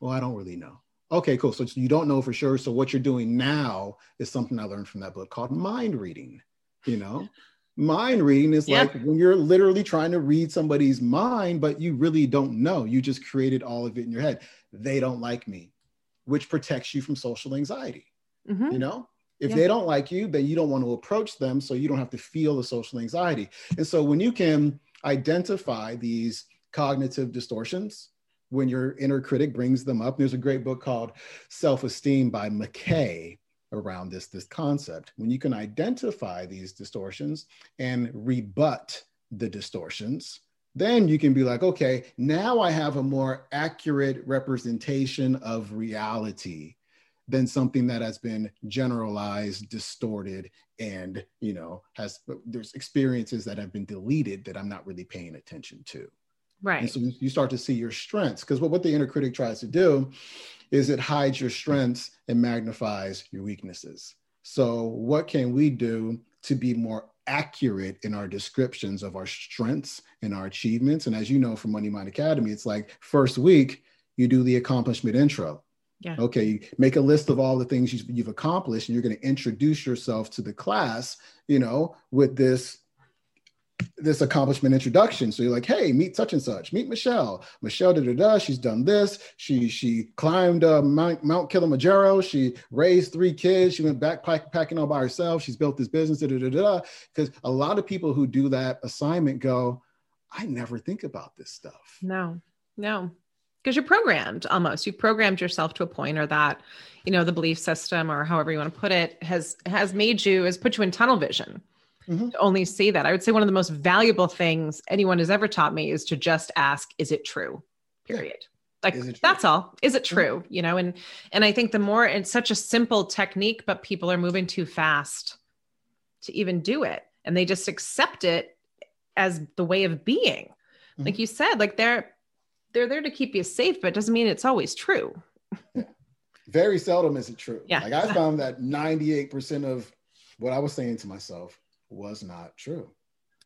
Well, I don't really know. Okay, cool. So you don't know for sure. So what you're doing now is something I learned from that book called mind reading. You know, mind reading is yeah. like when you're literally trying to read somebody's mind, but you really don't know. You just created all of it in your head. They don't like me which protects you from social anxiety. Mm-hmm. You know, if yeah. they don't like you, then you don't want to approach them so you don't have to feel the social anxiety. And so when you can identify these cognitive distortions, when your inner critic brings them up, there's a great book called Self Esteem by McKay around this, this concept. When you can identify these distortions and rebut the distortions, then you can be like, okay, now I have a more accurate representation of reality than something that has been generalized, distorted, and you know, has there's experiences that have been deleted that I'm not really paying attention to. Right. And so you start to see your strengths because what, what the inner critic tries to do is it hides your strengths and magnifies your weaknesses. So, what can we do to be more accurate in our descriptions of our strengths and our achievements. And as you know from Money Mind Academy, it's like first week, you do the accomplishment intro. Yeah. Okay, you make a list of all the things you've accomplished, and you're going to introduce yourself to the class, you know, with this this accomplishment introduction. So you're like, hey, meet such and such, meet Michelle. Michelle, da da da. She's done this. She she climbed uh, Mount, Mount Kilimanjaro. She raised three kids. She went backpacking all by herself. She's built this business. Da da da da. Because a lot of people who do that assignment go, I never think about this stuff. No, no. Because you're programmed almost. You've programmed yourself to a point, or that, you know, the belief system, or however you want to put it, has has made you has put you in tunnel vision mm-hmm. to only see that. I would say one of the most valuable things anyone has ever taught me is to just ask, is it true? Period. Like that's all. Is it mm-hmm. true? Mm-hmm. You know, and and I think the more it's such a simple technique, but people are moving too fast to even do it. And they just accept it as the way of being. Mm-hmm. Like you said, like they're they're there to keep you safe, but it doesn't mean it's always true. Yeah. Very seldom is it true. Yeah. Like I found that 98% of what I was saying to myself was not true.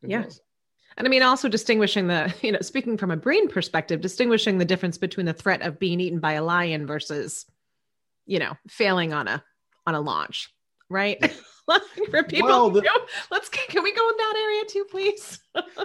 It yeah. Was. And I mean, also distinguishing the, you know, speaking from a brain perspective, distinguishing the difference between the threat of being eaten by a lion versus, you know, failing on a on a launch, right? For people, well, the, let's can we go in that area too, please?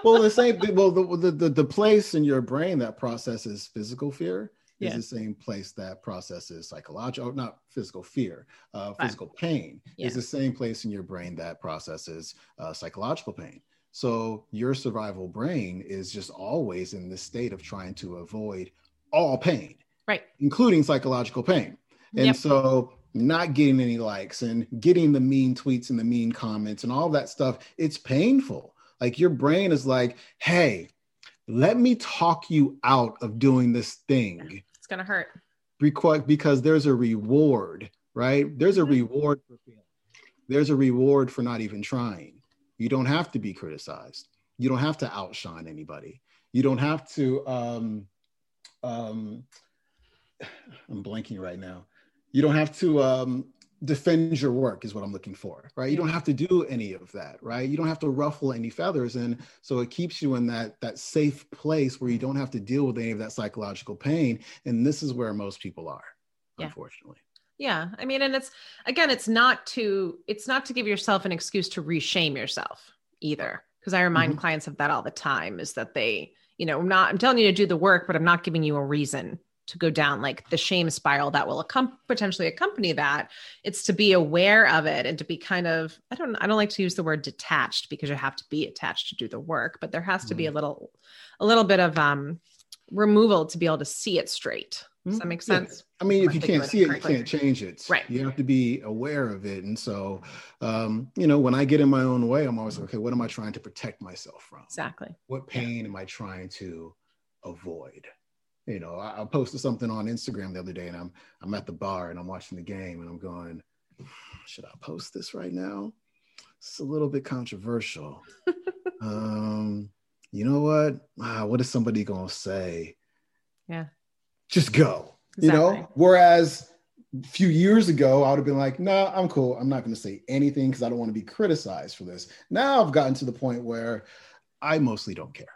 well, the same. Well, the, the the place in your brain that processes physical fear is yeah. the same place that processes psychological, not physical fear, uh, physical right. pain yeah. is the same place in your brain that processes uh, psychological pain. So your survival brain is just always in this state of trying to avoid all pain, right, including psychological pain. And yep. so not getting any likes and getting the mean tweets and the mean comments and all that stuff, it's painful. Like your brain is like, hey, let me talk you out of doing this thing. It's going to hurt. Because there's a reward, right? There's a mm-hmm. reward for failing. There's a reward for not even trying. You don't have to be criticized. You don't have to outshine anybody. You don't have to um, um, I'm blanking right now. You don't have to um, defend your work, is what I'm looking for, right? You don't have to do any of that, right? You don't have to ruffle any feathers, and so it keeps you in that that safe place where you don't have to deal with any of that psychological pain. And this is where most people are, yeah. unfortunately. Yeah, I mean, and it's again, it's not to it's not to give yourself an excuse to reshame yourself either, because I remind mm-hmm. clients of that all the time. Is that they, you know, I'm not I'm telling you to do the work, but I'm not giving you a reason to go down like the shame spiral that will accom- potentially accompany that it's to be aware of it and to be kind of i don't i don't like to use the word detached because you have to be attached to do the work but there has to be a mm. little a little bit of um removal to be able to see it straight does that mm, make sense? Yeah. I mean, if you can't see it, you can't change it. Right. You have to be aware of it. And so, um, you know, when I get in my own way, I'm always like, okay, what am I trying to protect myself from? Exactly. What pain yeah. am I trying to avoid? You know, I, I, posted something on Instagram the other day, and I'm I'm at the bar and I'm watching the game, and I'm going, should I post this right now? It's a little bit controversial. um, you know what? Ah, what is somebody gonna say? Yeah, just go. Exactly. You know, whereas a few years ago, I would have been like, nah, I'm cool. I'm not going to say anything because I don't want to be criticized for this. Now I've gotten to the point where I mostly don't care.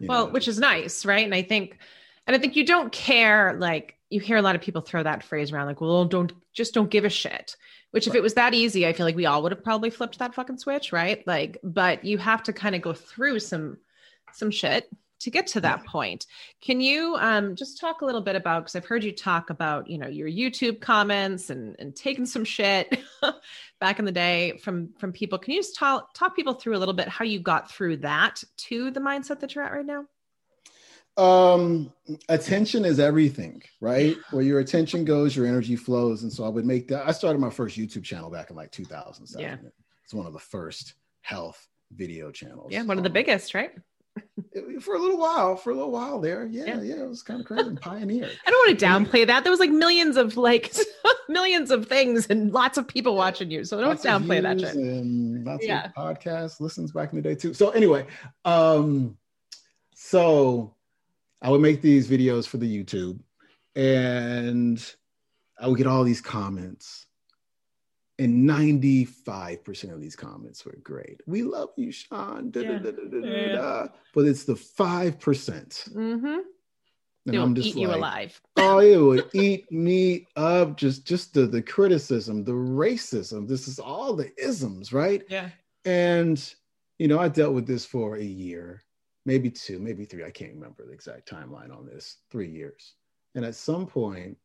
Well, know? which is nice, right? And I think and I think you don't care, like you hear a lot of people throw that phrase around, like, well, don't just don't give a shit. Which, if it was that easy, I feel like we all would have probably flipped that fucking switch, right? Like, but you have to kind of go through some some shit to get to that point. Can you um, just talk a little bit about because I've heard you talk about you know your YouTube comments and and taking some shit back in the day from from people. Can you just talk talk people through a little bit how you got through that to the mindset that you're at right now? Um attention is everything right? Where your attention goes your energy flows. And so i would make that i started my first youtube channel back in like 2007 yeah. it's one of the first health video channels. Yeah one of the biggest right? for a little while for a little while there. Yeah yeah, yeah it was kind of crazy pioneer. I don't want to downplay that. There was like millions of like millions of things and lots of people watching you. So don't lots downplay that shit. and lots yeah. of podcasts listens back in the day too. So anyway um so I would make these videos for the YouTube and I would get all these comments. And 95% of these comments were great. We love you, Sean. Da, yeah. da, da, but it's the 5%. percent mm hmm And It'll I'm just eat like, you alive. oh, it would eat me up. Just just the, the criticism, the racism. This is all the isms, right? Yeah. And you know, I dealt with this for a year maybe two, maybe three. I can't remember the exact timeline on this, three years. And at some point,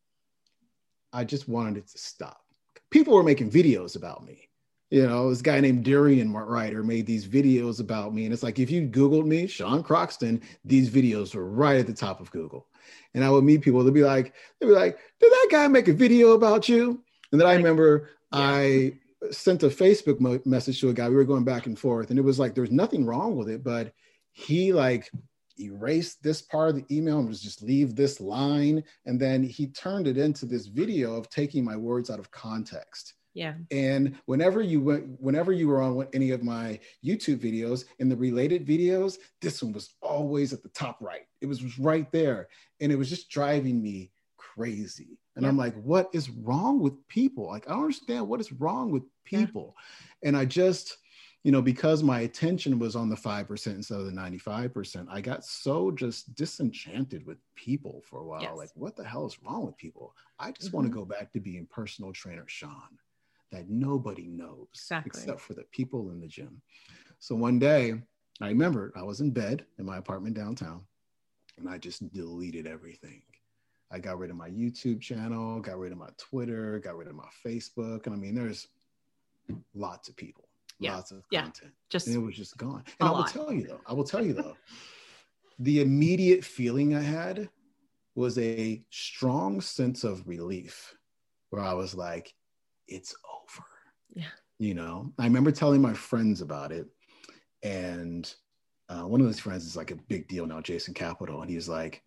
I just wanted it to stop. People were making videos about me. You know, this guy named Darian Ryder made these videos about me. And it's like, if you Googled me, Sean Croxton, these videos were right at the top of Google. And I would meet people, they'd be like, they'd be like, did that guy make a video about you? And then I remember yeah. I sent a Facebook message to a guy. We were going back and forth, and it was like, there's nothing wrong with it, but he like erased this part of the email and was just leave this line. And then he turned it into this video of taking my words out of context. Yeah. And whenever you went, whenever you were on any of my YouTube videos in the related videos, this one was always at the top right. It was, was right there. And it was just driving me crazy. And yeah. I'm like, what is wrong with people? Like, I don't understand what is wrong with people. Yeah. And I just, you know, because my attention was on the 5% instead of the 95%, I got so just disenchanted with people for a while. Yes. Like, what the hell is wrong with people? I just mm-hmm. want to go back to being personal trainer Sean that nobody knows exactly. except for the people in the gym. So one day, I remember I was in bed in my apartment downtown and I just deleted everything. I got rid of my YouTube channel, got rid of my Twitter, got rid of my Facebook. And I mean, there's lots of people yeah. lots of content. Yeah. Just and it was just gone. And I will lot. tell you though, I will tell you though, the immediate feeling I had was a strong sense of relief where I was like, it's over. Yeah. You know, I remember telling my friends about it, and uh, one of those friends is like a big deal now, Jason Capital, and he's like,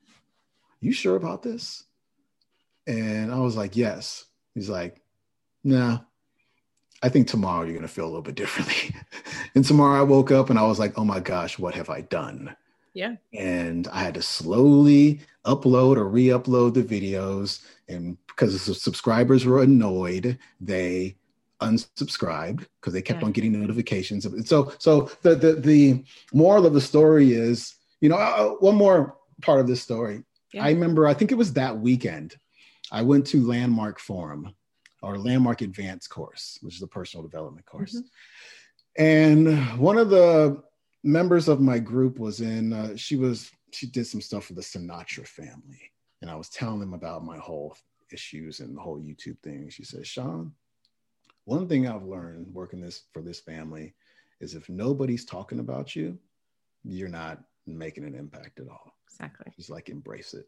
"You sure about this?" And I was like, "Yes." He's like, "Nah, I think tomorrow you're gonna feel a little bit differently." and tomorrow I woke up and I was like, "Oh my gosh, what have I done?" Yeah. And I had to slowly upload or re-upload the videos, and because the subscribers were annoyed, they unsubscribed because they kept yeah. on getting notifications. So, so the, the the moral of the story is, you know, uh, one more part of this story. Yeah. I remember, I think it was that weekend, I went to Landmark Forum or Landmark Advanced course, which is a personal development course. Mm-hmm. And one of the members of my group was in, uh, she was, she did some stuff for the Sinatra family. And I was telling them about my whole issues and the whole YouTube thing. She says, Sean, one thing I've learned working this for this family is if nobody's talking about you, you're not making an impact at all. Exactly. Just like embrace it.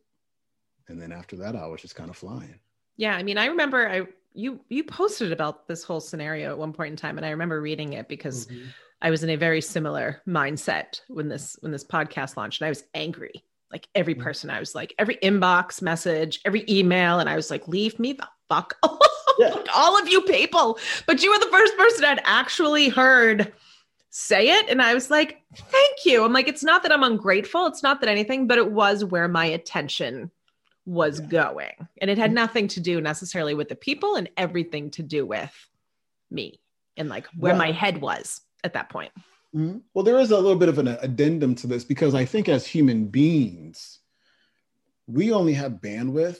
And then after that, I was just kind of flying. Yeah, I mean, I remember I you you posted about this whole scenario at one point in time, and I remember reading it because mm-hmm. I was in a very similar mindset when this when this podcast launched, and I was angry. Like every mm-hmm. person, I was like every inbox message, every email, and I was like, "Leave me the fuck alone." yeah. all of you people. But you were the first person I'd actually heard say it. And I was like, thank you. I'm like, it's not that I'm ungrateful. It's not that anything, but it was where my attention was yeah. going. And it had mm-hmm. nothing to do necessarily with the people and everything to do with me and like where well, my head was at that point. Mm-hmm. Well, there is a little bit of an addendum to this because I think as human beings, we only have bandwidth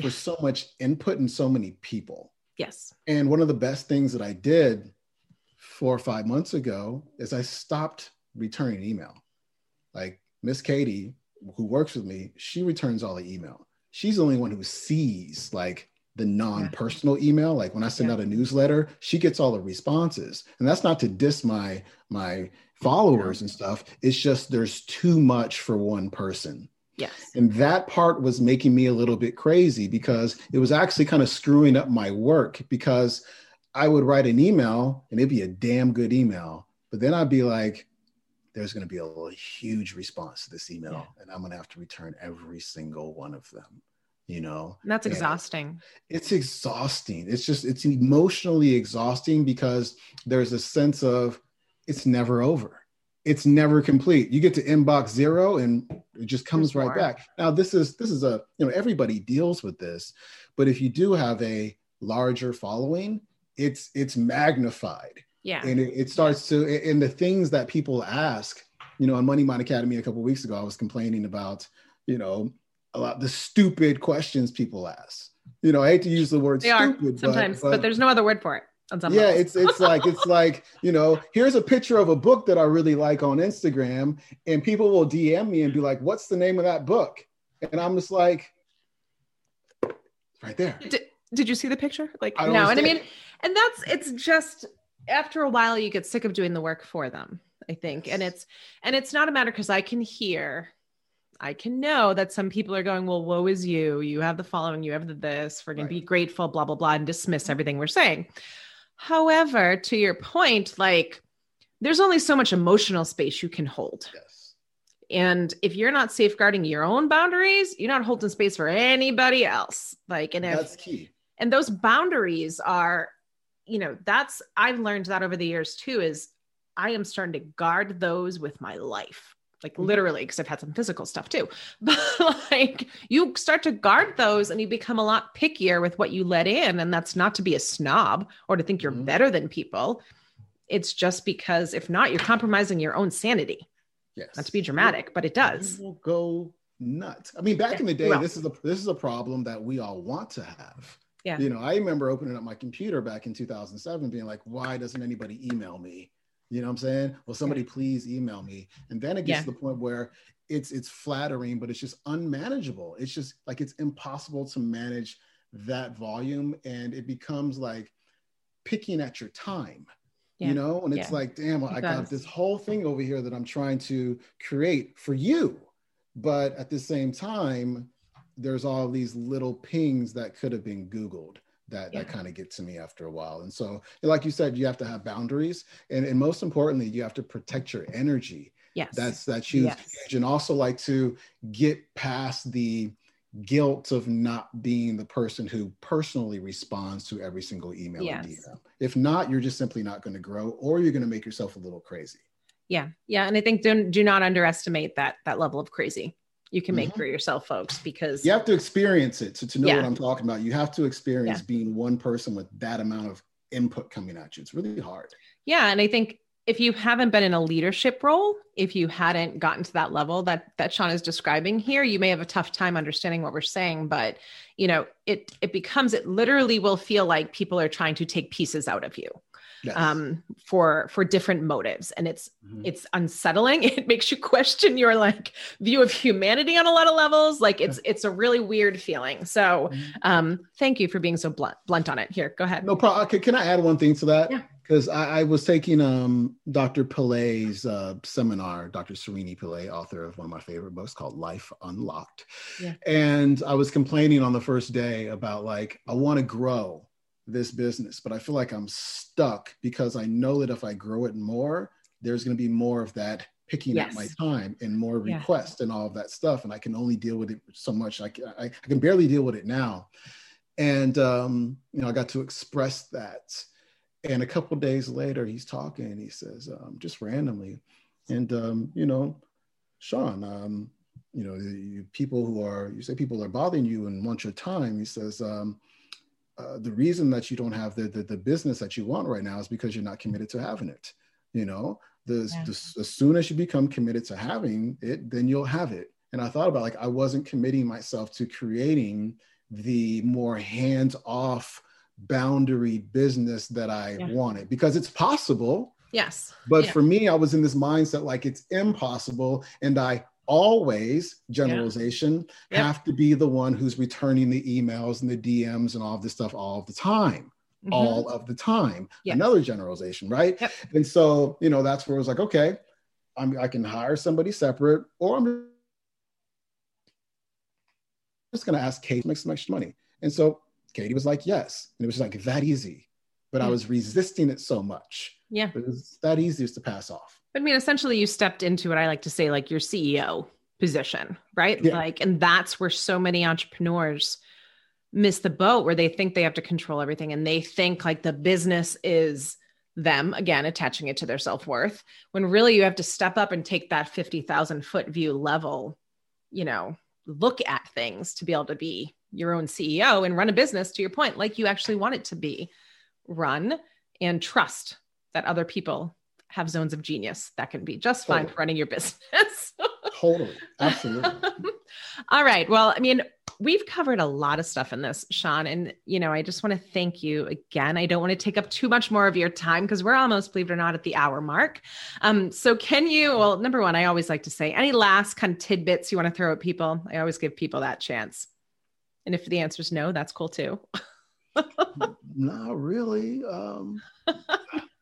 for so much input and so many people. Yes. And one of the best things that I did four or five months ago is I stopped returning email. Like Miss Katie, who works with me, she returns all the email. She's the only one who sees like the non-personal email. Like when I send yeah. out a newsletter, she gets all the responses. And that's not to diss my my followers and stuff. It's just there's too much for one person. Yes. And that part was making me a little bit crazy because it was actually kind of screwing up my work because I would write an email and it'd be a damn good email. But then I'd be like, there's going to be a, huge response to this email yeah. and I'm going to have to return every single one of them, you know? And that's exhausting. And it's exhausting. It's just, it's emotionally exhausting because there's a sense of it's never over it's never complete. You get to inbox zero and it just comes There's right more. back. Now this is this is a you know everybody deals with this, but if you do have a larger following, it's it's magnified. Yeah. And it, it starts to and the things that people ask, you know, on Money Mind Academy a couple weeks ago, I was complaining about, you know, a lot the stupid questions people ask. You know, I hate to use the word they stupid, are sometimes, but, but, but there's no other word for it yeah it's it's like it's like you know here's a picture of a book that i really like on instagram and people will dm me and be like what's the name of that book and i'm just like right there did, did you see the picture like no understand. and i mean and that's it's just after a while you get sick of doing the work for them i think and it's and it's not a matter because i can hear I can know that some people are going, well, woe is you. You have the following, you have the this, we're going right. to be grateful, blah, blah, blah, and dismiss everything we're saying. However, to your point, like there's only so much emotional space you can hold. Yes. And if you're not safeguarding your own boundaries, you're not holding space for anybody else. Like, and if, that's key. And those boundaries are, you know, that's I've learned that over the years too. Is I am starting to guard those with my life like mm-hmm. literally because i've had some physical stuff too. But like you start to guard those and you become a lot pickier with what you let in and that's not to be a snob or to think you're mm-hmm. better than people. It's just because if not you're compromising your own sanity. Yes. Not to be dramatic but it does. Go nuts. I mean back yeah, in the day well, this is a this is a problem that we all want to have yeah you know i remember opening up my computer back in 2007 being like why doesn't anybody email me you know what I'm saying? Well, somebody yeah. please email me. And then it gets yeah. to the point where it's it's flattering, but it's just unmanageable. It's just like it's impossible to manage that volume. And it becomes like picking at your time. Yeah. You know, and it's like, damn, well, I got this whole thing over here that I'm trying to create for you. But at the same time, there's all these little pings that could have been Googled that yeah. that kind of get to me after a while. And so, like you said, you have to have boundaries, and, and most importantly, you have to protect your energy. Yes, that's that's huge. Yes. And also, like to get past the guilt of not being the person who personally responds to every single email yes. DM. If not, you're just simply not going to grow, or you're going to make yourself a little crazy. Yeah, yeah, and I think don't do not underestimate that that level of crazy you can make mm-hmm. for yourself, folks, because you have to experience it to, to know yeah. what I'm talking about. You have to experience yeah. being one person with that amount of input coming at you. It's really hard. Yeah. And I think if you haven't been in a leadership role, if you hadn't gotten to that level that that Sean is describing here, you may have a tough time understanding what we're saying. But you know, it it becomes it literally will feel like people are trying to take pieces out of you yes. um, for for different motives, and it's mm-hmm. it's unsettling. It makes you question your like view of humanity on a lot of levels. Like it's it's a really weird feeling. So, mm-hmm. um, thank you for being so blunt blunt on it. Here, go ahead. No problem. Okay, can I add one thing to that? Yeah because I, I, was taking um, Dr. Pillay's uh, seminar, Dr. Srini Pillay, author of one of my favorite books called Life Unlocked. Yeah. And I was complaining on the first day about like, I want to grow this business, but I feel like I'm stuck because I know that if I grow it more, there's going to be more of that picking yes. up my time and more requests yeah. and all of that stuff. And I can only deal with it so much. I, I, I can barely deal with it now. And, um, you know, I got to express that. And a couple days later, he's talking and he says, um, just randomly, and, um, you know, Sean, um, you know, you, people who are, you say people are bothering you and want your time. He says, um, uh, the reason that you don't have the, the, the business that you want right now is because you're not committed to having it. You know, the, yeah. the, as soon as you become committed to having it, then you'll have it. And I thought about like I wasn't committing myself to creating the more hands off boundary business that I yeah. wanted because it's possible. Yes. But yeah. for me, I was in this mindset like it's impossible. And I always generalization yeah. yep. have to be the one who's returning the emails and the DMs and all of this stuff all the time. Mm-hmm. All of the time. Yep. Another generalization, right? Yep. And so, you know, that's where it was like, okay, I'm, I can hire somebody separate, or I'm just going to ask Kate to make some extra money. And so Katie was like, yes. And it was like that easy. But I was resisting it so much. Yeah. It was that easy to pass off. I mean, essentially, you stepped into what I like to say, like your CEO position, right? Yeah. Like, and that's where so many entrepreneurs miss the boat where they think they have to control everything and they think like the business is them again attaching it to their self-worth when really you have to step up and take that 50,000 foot view level you know look at things to be able to be your own CEO and run a business to your point like you actually want it to be run and trust that other people have zones of genius that can be just totally. fine for running your business. totally. Absolutely. All right. Well, I mean, we've covered a lot of stuff in this, Sean. And, you know, I just want to thank you again. I don't want to take up too much more of your time because we're almost, believe it or not, at the hour mark. Um, so, can you, well, number one, I always like to say any last kind of tidbits you want to throw at people? I always give people that chance. And if the answer is no, that's cool too. Not really. Um,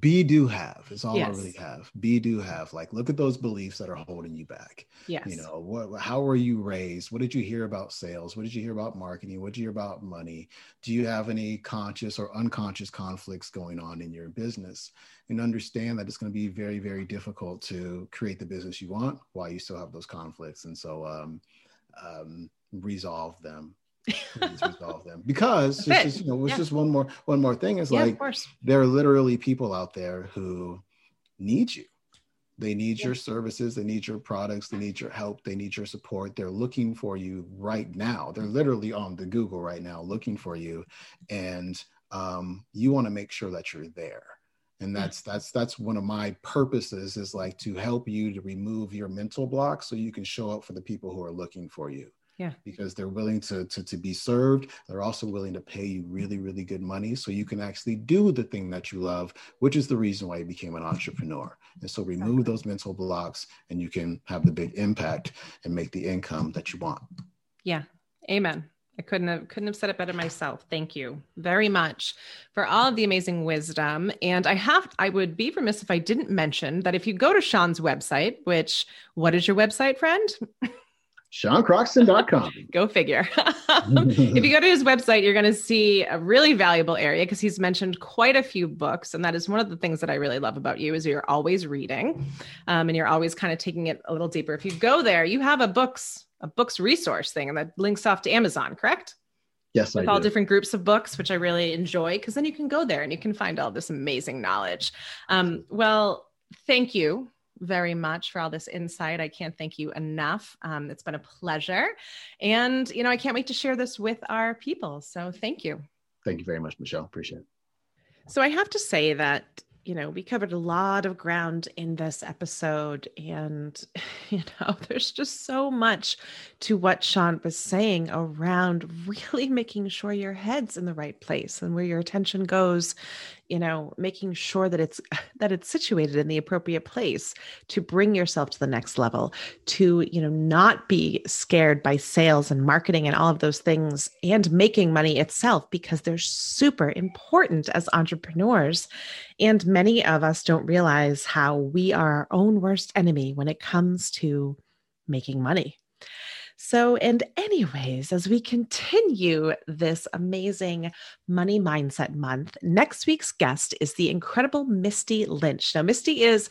be do have is all yes. I really have. Be do have. Like look at those beliefs that are holding you back. Yes. You know, what how were you raised? What did you hear about sales? What did you hear about marketing? What did you hear about money? Do you have any conscious or unconscious conflicts going on in your business? And understand that it's going to be very, very difficult to create the business you want while you still have those conflicts. And so um, um resolve them resolve them because it's just, you know, it's yeah. just one more one more thing is yeah, like there are literally people out there who need you. They need yeah. your services, they need your products, they need your help, they need your support. They're looking for you right now. They're literally on the Google right now looking for you. And um, you want to make sure that you're there. And that's that's that's one of my purposes is like to help you to remove your mental blocks so you can show up for the people who are looking for you yeah. because they're willing to, to to be served. They're also willing to pay you really really good money so you can actually do the thing that you love which is the reason why you became an entrepreneur. And so remove those mental blocks and you can have the big impact and make the income that you want. Yeah. Amen. I couldn't have couldn't have said it better myself. Thank you very much for all of the amazing wisdom. And I have I would be remiss if I didn't mention that if you go to Sean's website, which what is your website, friend? SeanCroxton.com. Go figure. if you go to his website, you're going to see a really valuable area because he's mentioned quite a few books, and that is one of the things that I really love about you is you're always reading, um, and you're always kind of taking it a little deeper. If you go there, you have a books a books resource thing, and that links off to Amazon, correct? Yes, with I all do. different groups of books, which I really enjoy because then you can go there and you can find all this amazing knowledge. Um, well, thank you very much for all this insight. I can't thank you enough. Um, it's been a pleasure. And, you know, I can't wait to share this with our people. So thank you. Thank you very much, Michelle. Appreciate it. So I have to say that you know, we covered a lot of ground in this episode. And, you know, there's just so much to what Sean was saying around really making sure your head's in the right place and where your attention goes you know making sure that it's that it's situated in the appropriate place to bring yourself to the next level to you know not be scared by sales and marketing and all of those things and making money itself because they're super important as entrepreneurs. And many of us don't realize how we are our own worst enemy when it comes to making money so, and anyways, as we continue this amazing money mindset month, next week's guest is the incredible Misty Lynch. Now, Misty is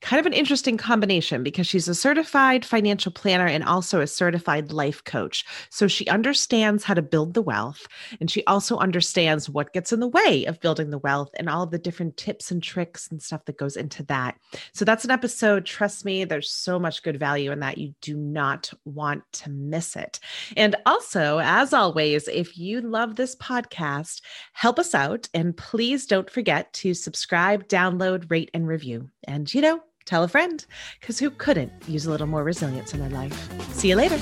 kind of an interesting combination because she's a certified financial planner and also a certified life coach. So, she understands how to build the wealth and she also understands what gets in the way of building the wealth and all of the different tips and tricks and stuff that goes into that. So, that's an episode. Trust me, there's so much good value in that. You do not want to miss it. And also, as always, if you love this podcast, help us out. And please don't forget to subscribe, download, rate, and review. And, you know, tell a friend because who couldn't use a little more resilience in their life? See you later.